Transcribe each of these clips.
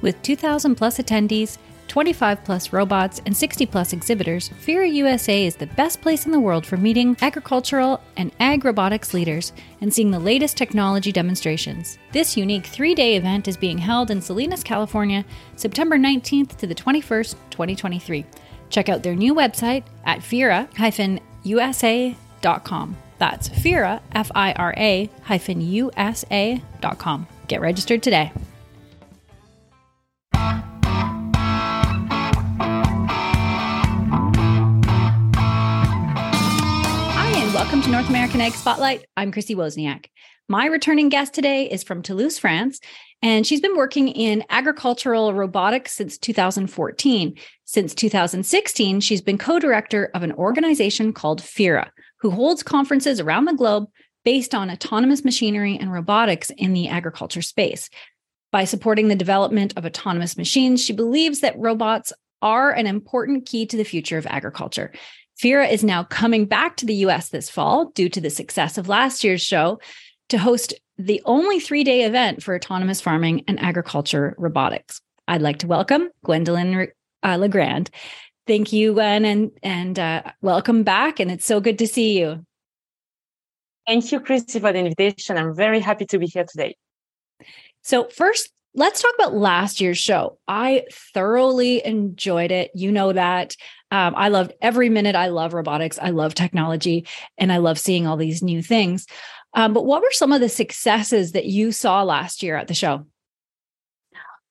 With 2,000 plus attendees, 25 plus robots, and 60 plus exhibitors, FIRA USA is the best place in the world for meeting agricultural and ag robotics leaders and seeing the latest technology demonstrations. This unique three day event is being held in Salinas, California, September 19th to the 21st, 2023. Check out their new website at fira-usa.com. That's FIRA, F I R A hyphen USA.com. Get registered today. To North American Ag Spotlight. I'm Chrissy Wozniak. My returning guest today is from Toulouse, France, and she's been working in agricultural robotics since 2014. Since 2016, she's been co director of an organization called FIRA, who holds conferences around the globe based on autonomous machinery and robotics in the agriculture space. By supporting the development of autonomous machines, she believes that robots are an important key to the future of agriculture. FIRA is now coming back to the US this fall due to the success of last year's show to host the only three day event for autonomous farming and agriculture robotics. I'd like to welcome Gwendoline uh, Legrand. Thank you, Gwen, and, and uh, welcome back. And it's so good to see you. Thank you, Christy, for the invitation. I'm very happy to be here today. So, first, let's talk about last year's show. I thoroughly enjoyed it. You know that. Um, I loved every minute. I love robotics. I love technology, and I love seeing all these new things. Um, but what were some of the successes that you saw last year at the show?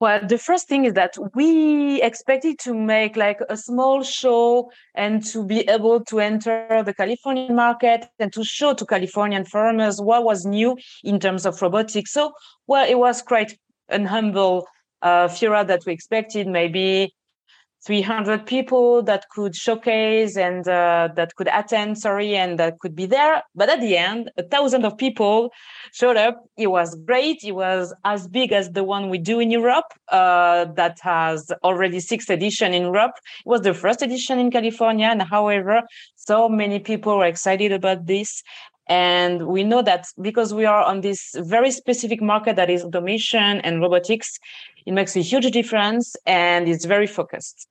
Well, the first thing is that we expected to make like a small show and to be able to enter the Californian market and to show to Californian farmers what was new in terms of robotics. So, well, it was quite an humble uh, FIRA that we expected, maybe 300 people that could showcase and uh, that could attend sorry and that could be there. But at the end a thousand of people showed up. It was great. It was as big as the one we do in europe uh, that has already six edition in europe. It was the first edition in california and however so many people were excited about this and we know that because we are on this very specific market that is automation and robotics, it makes a huge difference and it's very focused.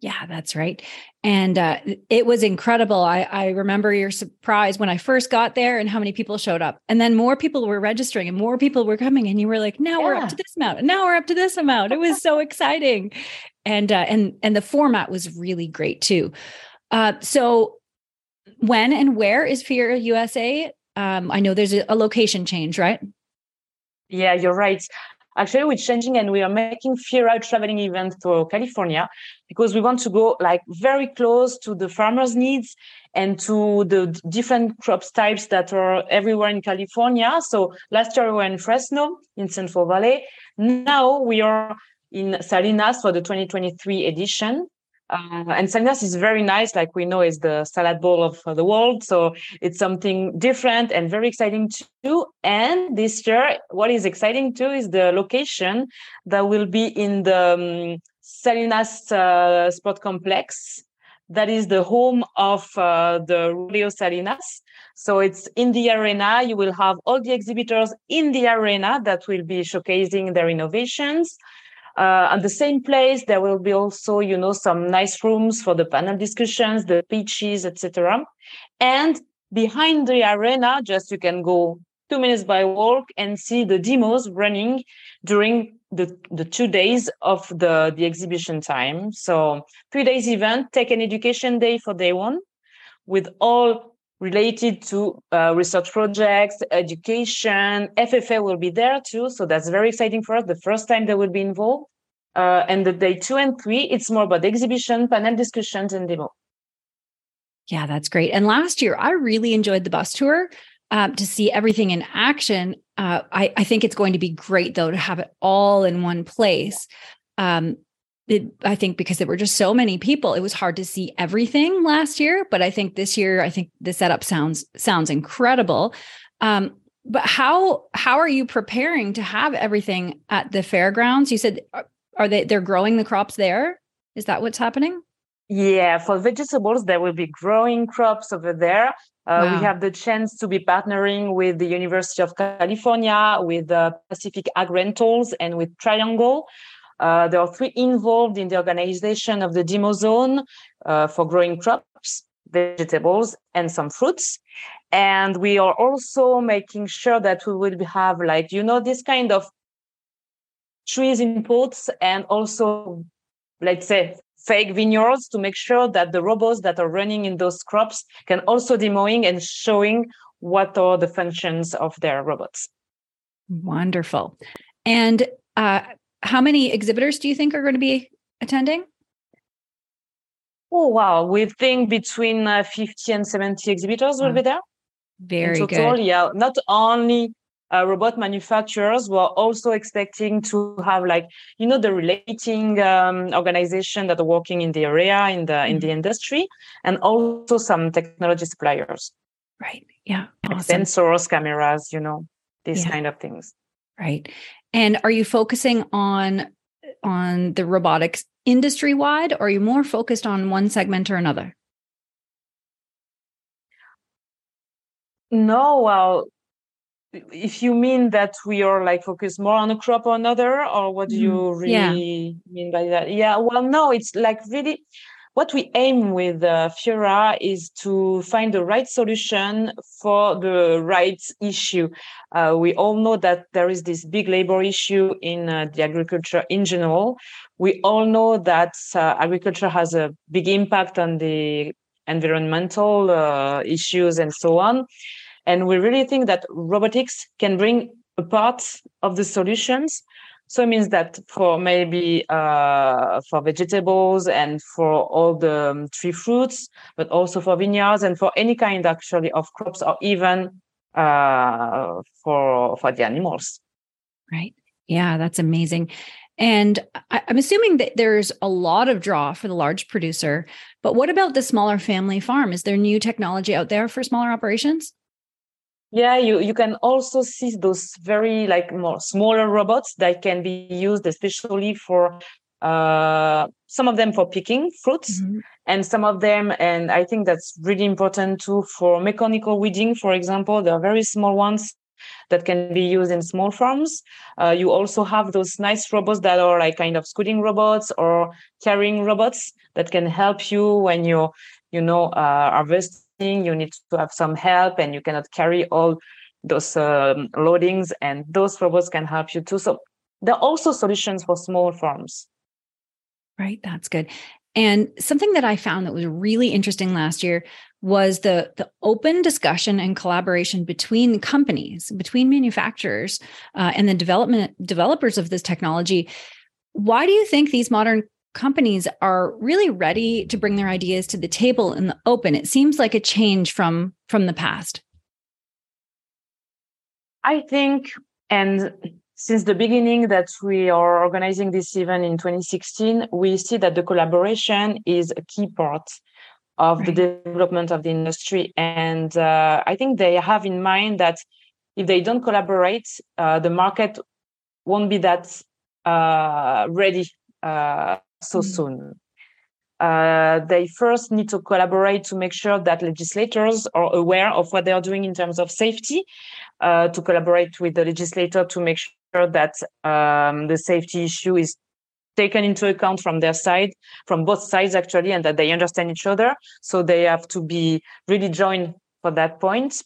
Yeah, that's right. And uh, it was incredible. I, I remember your surprise when I first got there and how many people showed up. And then more people were registering and more people were coming. And you were like, now yeah. we're up to this amount. And now we're up to this amount. It was so exciting. And uh, and and the format was really great too. Uh, so when and where is FIRA USA? Um, I know there's a, location change, right? Yeah, you're right. Actually, we're changing and we are making FIRA Out traveling event to California because we want to go like very close to the farmers' needs and to the different crops types that are everywhere in California. So last year we were in Fresno in Central Valley. Now we are in Salinas for the 2023 edition. Uh, and Salinas is very nice, like we know, is the salad bowl of the world. So it's something different and very exciting too. And this year, what is exciting too is the location that will be in the um, Salinas uh, Sport Complex. That is the home of uh, the Rodeo Salinas. So it's in the arena. You will have all the exhibitors in the arena that will be showcasing their innovations. Uh, at the same place, there will be also, you know, some nice rooms for the panel discussions, the pitches, etc. And behind the arena, just you can go two minutes by walk and see the demos running during the, the two days of the, the exhibition time. So three days event, take an education day for day one with all related to uh, research projects, education. FFA will be there too. So that's very exciting for us. The first time they will be involved. Uh, and the day two and three, it's more about exhibition, panel discussions, and demo. Yeah, that's great. And last year, I really enjoyed the bus tour um, to see everything in action. Uh, I, I, think it's going to be great, though, to have it all in one place. Um, it, I think because there were just so many people, it was hard to see everything last year. But I think this year, I think the setup sounds sounds incredible. Um, but how how are you preparing to have everything at the fairgrounds? You said are, they they're growing the crops there? Is that what's happening? Yeah, for vegetables, there will be growing crops over there. Uh, wow. We have the chance to be partnering with the University of California, with uh, Pacific Ag Rentals, and with Triangle. Uh, there are three involved in the organization of the demo zone uh, for growing crops, vegetables, and some fruits. And we are also making sure that we will have, like, you know, this kind of trees inputs and also, let's say, fake vineyards to make sure that the robots that are running in those crops can also demoing and showing what are the functions of their robots. Wonderful. And uh, how many exhibitors do you think are going to be attending? Oh, wow. We think between uh, 50 and 70 exhibitors will be there. Very in total, good. Yeah. Not only uh, robot manufacturers were also expecting to have like you know the relating um, organization that are working in the area in the in the mm-hmm. industry and also some technology suppliers right yeah awesome. sensors cameras you know these yeah. kind of things right and are you focusing on on the robotics industry wide or are you more focused on one segment or another no well if you mean that we are like focused more on a crop or another or what do you mm-hmm. really yeah. mean by that yeah well no it's like really what we aim with uh, FIRA is to find the right solution for the right issue. Uh, we all know that there is this big labor issue in uh, the agriculture in general. We all know that uh, agriculture has a big impact on the environmental uh, issues and so on. And we really think that robotics can bring a part of the solutions. So it means that for maybe uh, for vegetables and for all the um, tree fruits, but also for vineyards and for any kind actually of crops or even uh, for for the animals. Right. Yeah, that's amazing. And I, am assuming that there's a lot of draw for the large producer, but what about the smaller family farm? Is there new technology out there for smaller operations? Yeah, you, you can also see those very like more smaller robots that can be used especially for uh, some of them for picking fruits mm-hmm. and some of them and i think that's really important too for mechanical weeding for example there are very small ones that can be used in small farms uh, you also have those nice robots that are like kind of scooting robots or carrying robots that can help you when you're you know uh, harvest you need to have some help and you cannot carry all those um, loadings and those robots can help you too. So there are also solutions for small farms. Right that's good. And something that i found that was really interesting last year was the the open discussion and collaboration between companies between manufacturers uh, and the development developers of this technology. Why do you think these modern companies are really ready to bring their ideas to the table in the open. It seems like a change from from the past. I think and since the beginning that we are organizing this event in 2016 we see that the collaboration is a key part of right. the development of the industry. And uh, i think they have in mind that if they don't collaborate uh, the market won't be that uh, ready uh, so mm-hmm. soon. Uh, they first need to collaborate to make sure that legislators are aware of what they are doing in terms of safety, uh, to collaborate with the legislator to make sure that um, the safety issue is taken into account from their side, from both sides actually, and that they understand each other. So they have to be really joined for that point.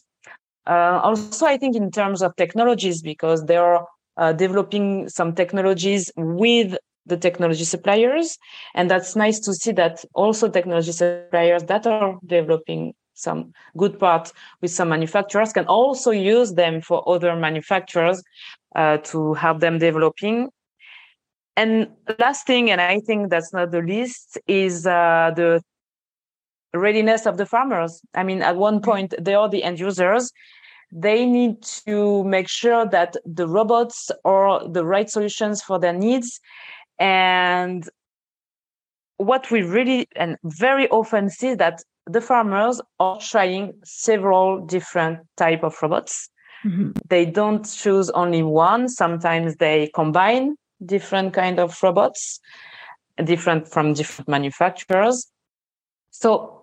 Uh, also, I think in terms of technologies, because they are uh, developing some technologies with the technology suppliers. And that's nice to see that also technology suppliers that are developing some good part with some manufacturers can also use them for other manufacturers uh, to help them developing. And last thing, and I think that's not the least, is uh, the readiness of the farmers. I mean, at one point, they are the end users. They need to make sure that the robots are the right solutions for their needs and what we really and very often see that the farmers are trying several different type of robots. Mm-hmm. They don't choose only one. Sometimes they combine different kind of robots, different from different manufacturers. So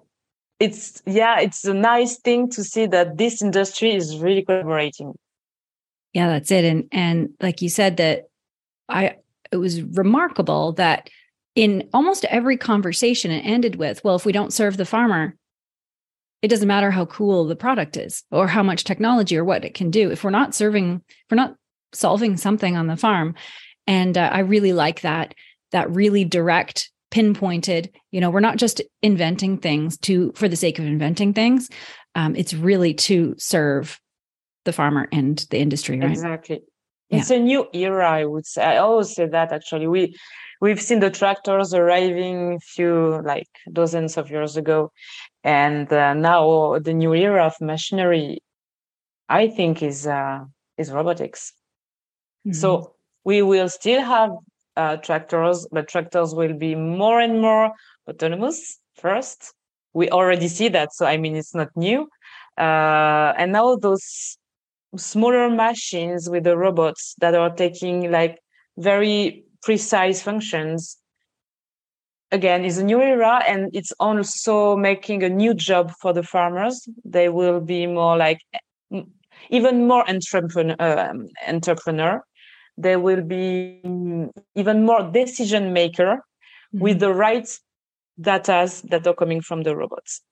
it's yeah it's a nice thing to see that this industry is really collaborating yeah that's it and and like you said that i it was remarkable that in almost every conversation it ended with well if we don't serve the farmer it doesn't matter how cool the product is or how much technology or what it can do. If we're not serving if we're not solving something on the farm and uh, i really like that that really direct pinpointed you know we're not just inventing things to for the sake of inventing things um, it's really to serve the farmer and the industry right? Exactly yeah. it's a new era i would say i always say that actually we we've seen the tractors arriving few like dozens of years ago and uh, now the new era of machinery i think is uh, is robotics mm-hmm. so we will still have uh, tractors, but tractors will be more and more autonomous first. We already see that. So, I mean, it's not new. Uh, and now those smaller machines with the robots that are taking like very precise functions again is a new era and it's also making a new job for the farmers they will be more like even more entrepreneur, uh, entrepreneur there will be even more decision maker mm-hmm. with the right data that are coming from the robots.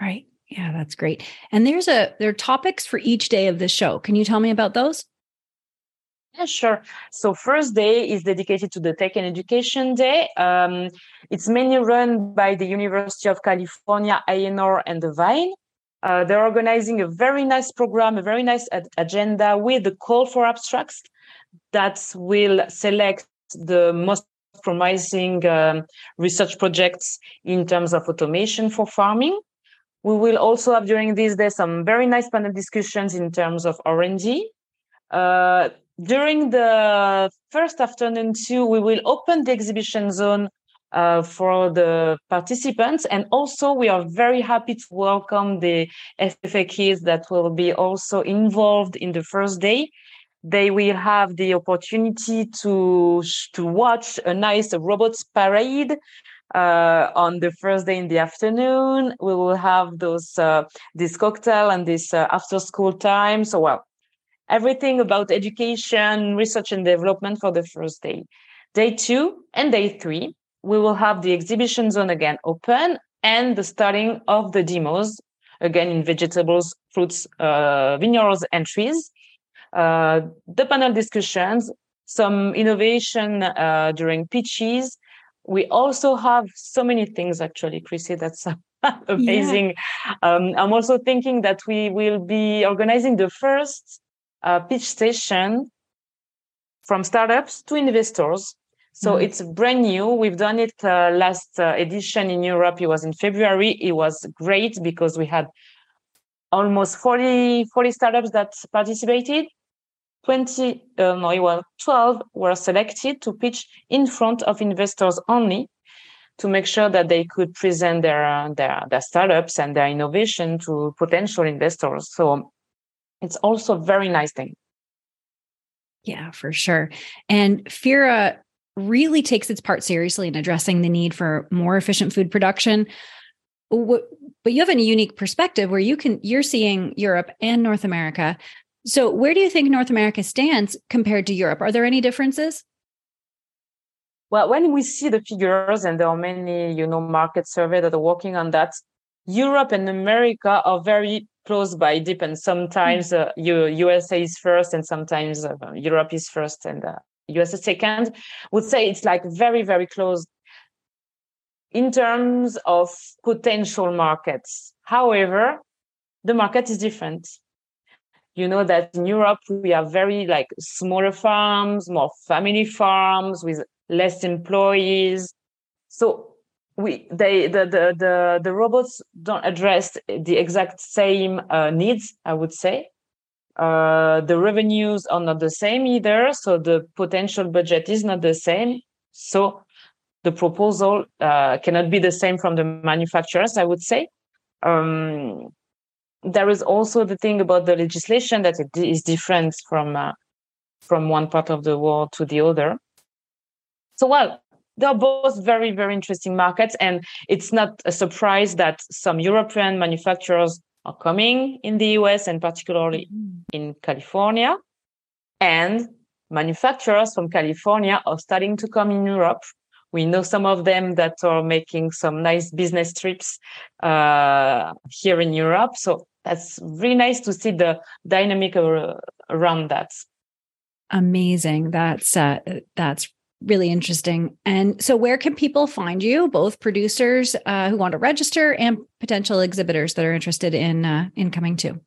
Right. Yeah, that's great. And there's a there are topics for each day of the show. Can you tell me about those? Yeah, sure. So first day is dedicated to the Tech and Education Day. Um, it's mainly run by the University of California, ANR, and the Vine. Uh, they're organizing a very nice program, a very nice ad- agenda with the call for abstracts that will select the most promising um, research projects in terms of automation for farming. We will also have during this day some very nice panel discussions in terms of R&D. Uh, during the first afternoon too, we will open the exhibition zone uh, for the participants. And also we are very happy to welcome the FFA that will be also involved in the first day they will have the opportunity to to watch a nice robots parade uh, on the first day in the afternoon. We will have those uh, this cocktail and this uh, after school time. So well, everything about education, research and development for the first day. Day two and day three, we will have the exhibition zone again open and the starting of the demos again in vegetables, fruits, uh, vineyards, and trees uh, the panel discussions, some innovation uh, during pitches. We also have so many things actually, Chrissy. That's amazing. Yeah. Um, I'm also thinking that we will be organizing the first uh, pitch station from startups to investors. So mm. it's brand new. We've done it uh, last uh, edition in Europe. It was in February. It was great because we had almost 40, 40 startups that participated. 20, uh, no, it was 12 were selected to pitch in front of investors only to make sure that they could present their, uh, their, their startups and their innovation to potential investors. So it's also a very nice thing. Yeah, for sure. And FIRA really takes its part seriously in addressing the need for more efficient food production. But you have a unique perspective where you can you're seeing Europe and North America so, where do you think North America stands compared to Europe? Are there any differences? Well, when we see the figures, and there are many, you know, market survey that are working on that, Europe and America are very close by deep, and sometimes uh, USA is first, and sometimes uh, Europe is first, and uh, USA second. Would say it's like very, very close in terms of potential markets. However, the market is different you know that in Europe we have very like smaller farms, more family farms with less employees. So we they the the the, the robots don't address the exact same uh, needs, I would say. Uh, the revenues are not the same either, so the potential budget is not the same. So the proposal uh, cannot be the same from the manufacturers, I would say. Um, there is also the thing about the legislation that it is different from uh, from one part of the world to the other. So, well, they're both very, very interesting markets. And it's not a surprise that some European manufacturers are coming in the US and particularly mm-hmm. in California. And manufacturers from California are starting to come in Europe. We know some of them that are making some nice business trips uh, here in Europe. So that's really nice to see the dynamic around that. Amazing. That's uh, that's really interesting. And so, where can people find you? Both producers uh, who want to register and potential exhibitors that are interested in uh, in coming too.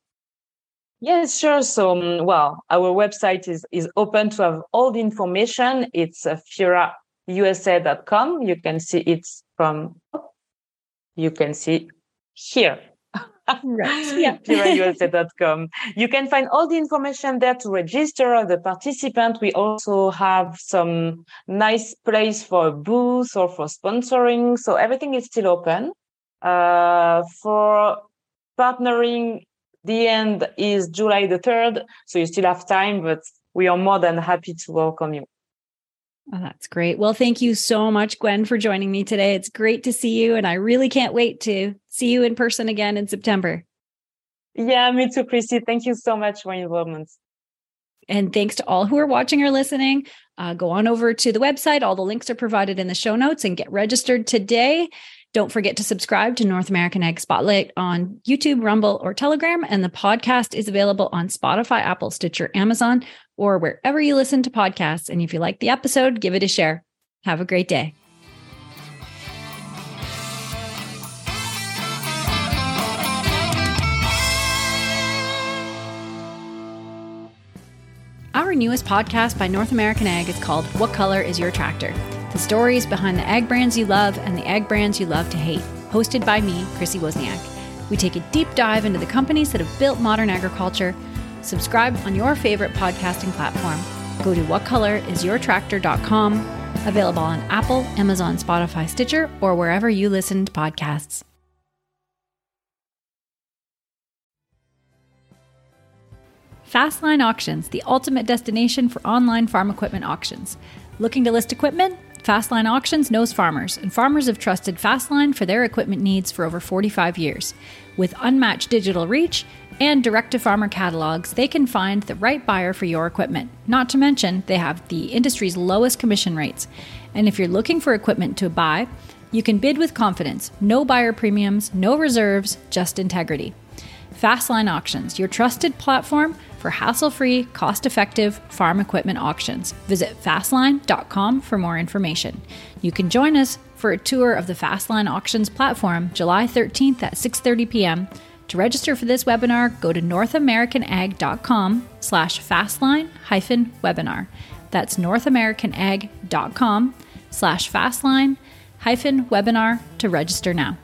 Yes, sure. So, um, well, our website is is open to have all the information. It's uh, firausa.com. You can see it from. You can see here right. Yeah. FIRAUSA.com. You can find all the information there to register the participant. We also have some nice place for a booth or for sponsoring. So everything is still open. Uh, for partnering, the end is July the 3rd. So you still have time, but we are more than happy to welcome you. Oh, that's great. Well, thank you so much, Gwen, for joining me today. It's great to see you, and I really can't wait to see you in person again in September. Yeah, me too, Chrissy. Thank you so much for your involvement. And thanks to all who are watching or listening. Uh, go on over to the website. All the links are provided in the show notes and get registered today. Don't forget to subscribe to North American Ag Spotlight on YouTube, Rumble, or Telegram. And the podcast is available on Spotify, Apple, Stitcher, Amazon, or wherever you listen to podcasts. And if you like the episode, give it a share. Have a great day. Our newest podcast by North American Ag is called What Color is Your Tractor? The stories behind the ag brands you love and the ag brands you love to hate. Hosted by me, Chrissy Wozniak. We take a deep dive into the companies that have built modern agriculture Subscribe on your favorite podcasting platform. Go to whatcolorisyourtractor.com, available on Apple, Amazon, Spotify, Stitcher, or wherever you listen to podcasts. Fastline Auctions, the ultimate destination for online farm equipment auctions. Looking to list equipment? Fastline Auctions knows farmers, and farmers have trusted Fastline for their equipment needs for over 45 years. With unmatched digital reach and direct to farmer catalogs, they can find the right buyer for your equipment. Not to mention, they have the industry's lowest commission rates. And if you're looking for equipment to buy, you can bid with confidence. No buyer premiums, no reserves, just integrity. Fastline Auctions, your trusted platform for hassle free, cost effective farm equipment auctions. Visit fastline.com for more information. You can join us for a tour of the Fastline Auctions platform July 13th at 6:30 p.m. To register for this webinar, go to northamericanag.com slash fastline hyphen webinar. That's northamericanag.com slash fastline hyphen webinar to register now.